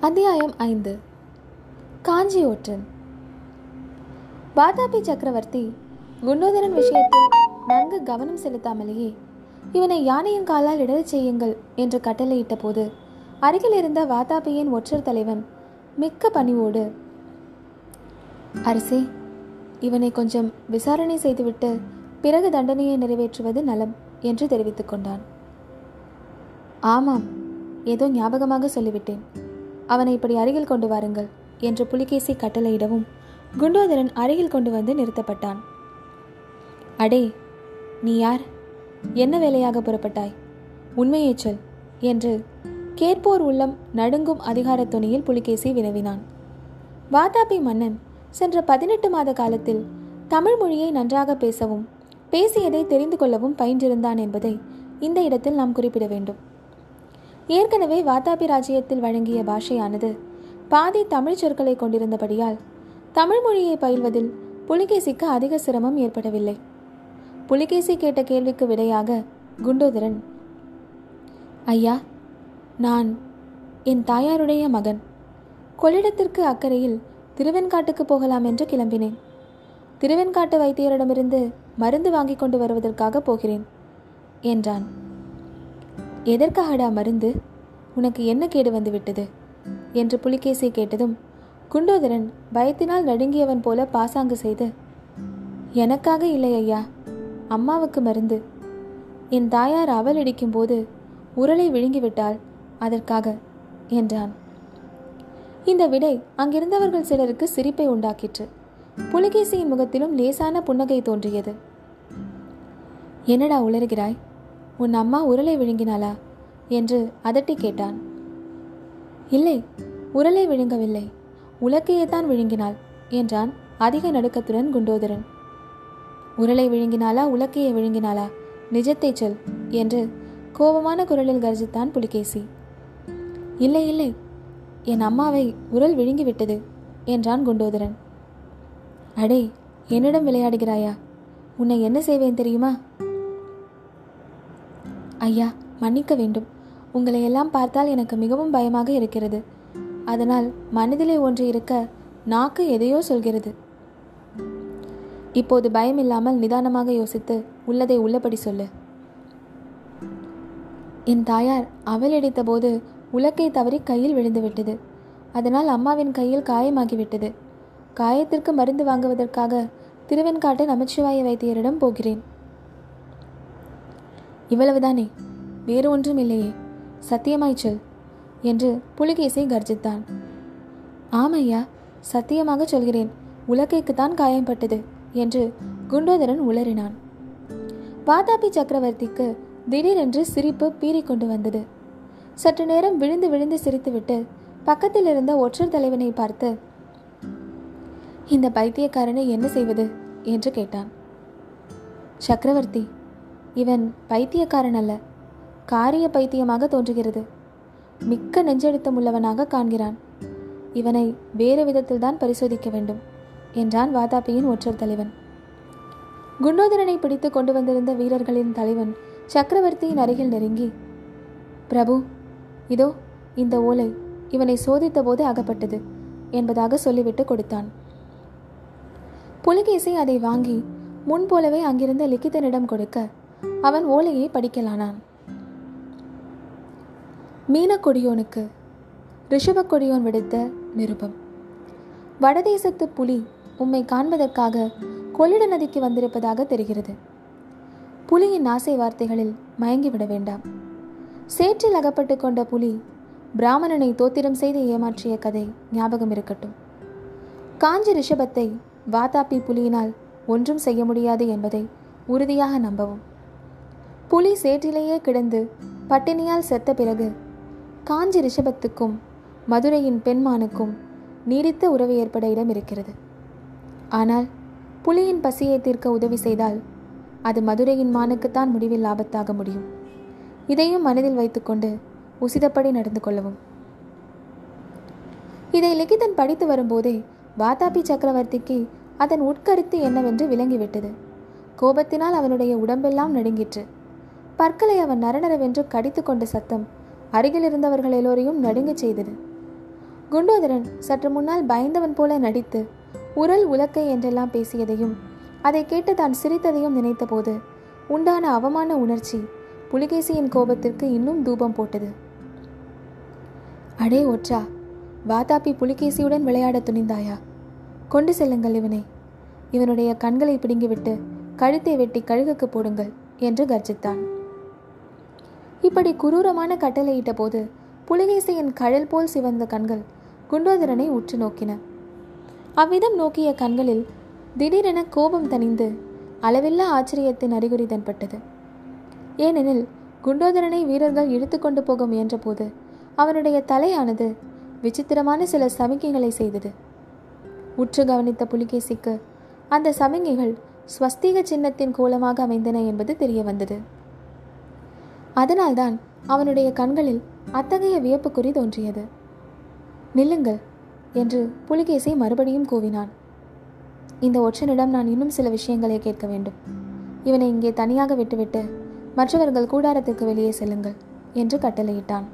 அத்தியாயம் ஐந்து. காஞ்சி ஒற்றன் வாதாபி சக்கரவர்த்தி குண்டோதரன் விஷயத்தில் நன்கு கவனம் செலுத்தாமலேயே இவனை யானையின் காலால் இடறச் செய்யுங்கள் என்று கட்டளையிட்ட போது அருகில் இருந்த வாதாபியின் ஒற்றர் தலைவன் மிக்க பணிவோடு அரசே இவனை கொஞ்சம் விசாரணை செய்துவிட்டு பிறகு தண்டனையை நிறைவேற்றுவது நலம் என்று தெரிவித்துக் கொண்டான். ஆமாம் ஏதோ ஞாபகமாக சொல்லிவிட்டேன். அவனை இப்படி அருகில் கொண்டு வாருங்கள் என்று புலிகேசி கட்டளையிடவும் குண்டோதரன் அருகில் கொண்டு வந்து நிறுத்தப்பட்டான். அடே நீ யார்? என்ன வேலையாக புறப்பட்டாய்? உண்மையை சொல் என்று கேட்போர் உள்ளம் நடுங்கும் அதிகார துணியில் புலிகேசி வினவினான். வாதாபி மன்னன் சென்ற பதினெட்டு மாத காலத்தில் தமிழ் மொழியை நன்றாக பேசவும் பேசியதை தெரிந்து கொள்ளவும் பயின்றிருந்தான் என்பதை இந்த இடத்தில் நாம் குறிப்பிட வேண்டும். ஏற்கனவே வாதாபி ராஜ்யத்தில் வழங்கிய பாஷையானது பாதி தமிழ் சொற்களை கொண்டிருந்தபடியால் தமிழ் மொழியை பயில்வதில் புலிகேசிக்கு அதிக சிரமம் ஏற்படவில்லை. புலிகேசி கேட்ட கேள்விக்கு விடையாக குண்டோதரன் ஐயா நான் என் தாயாருடைய மகன். கொள்ளிடத்திற்கு அக்கறையில் திருவெண்காட்டுக்கு போகலாம் என்று கிளம்பினேன். திருவெண்காட்டு வைத்தியரிடமிருந்து மருந்து வாங்கி கொண்டு வருவதற்காக போகிறேன் என்றான். எதற்காகடா மருந்து? உனக்கு என்ன கேடு வந்து விட்டது? என்று புலிகேசி கேட்டதும் குண்டோதரன் பயத்தினால் நடுங்கியவன் போல பாசாங்கு செய்து எனக்காக இல்லை ஐயா அம்மாவுக்கு மருந்து. என் தாயார் அவல் இடிக்கும் போது உரலை விழுங்கிவிட்டால் அதற்காக என்றான். இந்த விடை அங்கிருந்தவர்கள் சிலருக்கு சிரிப்பை உண்டாக்கிற்று. புலிகேசியின் முகத்திலும் லேசான புன்னகை தோன்றியது. என்னடா உளறுகிறாய்? உன் அம்மா உரலை விழுங்கினாளா? என்று அதட்டி கேட்டான். இல்லை உரலை விழுங்கவில்லை. உலக்கையே தான் விழுங்கினாள் என்றான் அதிக நடுக்கத்துடன் குண்டோதரன். உரலை விழுங்கினாளா உலக்கையை விழுங்கினாளா? நிஜத்தை சொல் என்று கோபமான குரலில் கர்ஜித்தான் புலிகேசி. இல்லை இல்லை என் அம்மாவை உரல் விழுங்கிவிட்டது என்றான் குண்டோதரன். அடே என்னிடம் விளையாடுகிறாயா? உன்னை என்ன செய்வேன் தெரியுமா? ஐயா மன்னிக்க வேண்டும். உங்களை எல்லாம் பார்த்தால் எனக்கு மிகவும் பயமாக இருக்கிறது. அதனால் மனதிலே ஒன்று இருக்க நாக்கு எதையோ சொல்கிறது. இப்போது பயம் இல்லாமல் நிதானமாக யோசித்து உள்ளதை உள்ளபடி சொல்லு. என் தாயார் அவல் போது உலக்கை தவறி கையில் விழுந்துவிட்டது அதனால் அம்மாவின் கையில் காயமாகிவிட்டது காயத்திற்கு மருந்து வாங்குவதற்காக திருவெண்காட்டை நமச்சிவாய வைத்தியரிடம் போகிறேன். இவ்வளவுதானே? வேறு ஒன்றும் இல்லையே. சத்தியமாய் சொல் என்று புலிகேசை கர்ஜித்தான். ஆமையா சத்தியமாக சொல்கிறேன். உலக்கைக்குத்தான் காயம்பட்டது என்று குண்டோதரன் உளறினான். வாதாபி சக்கரவர்த்திக்கு திடீரென்று சிரிப்பு பீறிக்கொண்டு வந்தது. சற்று நேரம் விழுந்து விழுந்து சிரித்துவிட்டு பக்கத்தில் இருந்த ஒற்றர் தலைவனை பார்த்து இந்த பைத்தியக்காரனை என்ன செய்வது? என்று கேட்டான். சக்கரவர்த்தி இவன் பைத்தியக்காரன் அல்ல. காரிய பைத்தியமாக தோன்றுகிறது. மிக்க நெஞ்செழுத்தம் உள்ளவனாக காண்கிறான். இவனை வேறு விதத்தில்தான் பரிசோதிக்க வேண்டும் என்றான் வாதாபியின் ஒற்றர் தலைவன். குண்டோதரனை பிடித்து கொண்டு வந்திருந்த வீரர்களின் தலைவன் சக்கரவர்த்தியின் அருகில் நெருங்கி பிரபு இதோ இந்த ஓலை இவனை சோதித்த போது அகப்பட்டது என்பதாக சொல்லிவிட்டு கொடுத்தான். புலிகேசி அதை வாங்கி முன்போலவே அங்கிருந்த லிக்கிதனிடம் கொடுக்க அவன் ஓலையை படிக்கலானான். மீனக்கொடியோனுக்கு ரிஷபக்கொடியோன் விடுத்த நிருபம். வடதேசத்து புலி உம்மை காண்பதற்காக கொள்ளிட நதிக்கு வந்திருப்பதாக தெரிகிறது. புலியின் ஆசை வார்த்தைகளில் மயங்கிவிட வேண்டாம். சேற்றில் அகப்பட்டு கொண்ட புலி பிராமணனை தோத்திரம் செய்து ஏமாற்றிய கதை ஞாபகம் இருக்கட்டும். காஞ்சி ரிஷபத்தை வாதாபி புலியினால் ஒன்றும் செய்ய முடியாது என்பதை உறுதியாக நம்பவும். புலி சேற்றிலேயே கிடந்து பட்டினியால் செத்த பிறகு காஞ்சி ரிஷபத்துக்கும் மதுரையின் பெண்மானுக்கும் நீடித்த உறவு ஏற்பட இடம் இருக்கிறது ஆனால் புலியின் பசியை தீர்க்க உதவி செய்தால் அது மதுரையின் மானுக்குத்தான் முடிவில் ஆபத்தாக முடியும். இதையும் மனதில் வைத்துக்கொண்டு உசிதப்படி நடந்து கொள்ளவும். இதை லிகிதன் படித்து வரும்போதே வாதாபி சக்கரவர்த்திக்கு அதன் உட்கருத்து என்னவென்று விளங்கிவிட்டது. கோபத்தினால் அவனுடைய உடம்பெல்லாம் நடுங்கிற்று. பற்களை அவன் நரநரவென்று கடித்து கொண்ட சத்தம் அருகில் இருந்தவர்கள் எல்லோரையும் நடுங்கச் செய்தது. குண்டோதரன் சற்று முன்னால் பயந்தவன் போல நடித்து உரல் உலக்கை என்றெல்லாம் பேசியதையும் அதை கேட்டு தான் சிரித்ததையும் நினைத்தபோது உண்டான அவமான உணர்ச்சி புலிகேசியின் கோபத்திற்கு இன்னும் தூபம் போட்டது. அடே ஒற்றா வாதாப்பி புலிகேசியுடன் விளையாட துணிந்தாயா? கொண்டு செல்லுங்கள் இவனை. இவனுடைய கண்களை பிடுங்கிவிட்டு கழுத்தை வெட்டி கழுகுக்கு போடுங்கள் என்று கர்ஜித்தான். இப்படி குரூரமான கட்டளையிட்ட போது புலிகேசியின் கழல் போல் சிவந்த கண்கள் குண்டோதரனை உற்று நோக்கின. அவ்விதம் நோக்கிய கண்களில் திடீரென கோபம் தணிந்து அளவில்லா ஆச்சரியத்தின் அறிகுறி தென்பட்டது. ஏனெனில் குண்டோதரனை வீரர்கள் இழுத்துக்கொண்டு போக முயன்றபோது அவனுடைய தலையானது விசித்திரமான சில சமிக்கைகளை செய்தது. உற்று கவனித்த புலிகேசிக்கு அந்த சமிகைகள் ஸ்வஸ்திக சின்னத்தின் கோலமாக அமைந்தன என்பது தெரிய வந்தது அதனால்தான் அவனுடைய கண்களில் அத்தகைய வியப்புக்குறி தோன்றியது. நில்லுங்கள் என்று புலிகேசி மறுபடியும் கூவினான். இந்த ஒற்றனிடம் நான் இன்னும் சில விஷயங்களை கேட்க வேண்டும். இவனை இங்கே தனியாக விட்டுவிட்டு மற்றவர்கள் கூடாரத்திற்கு வெளியே செல்லுங்கள் என்று கட்டளையிட்டான்.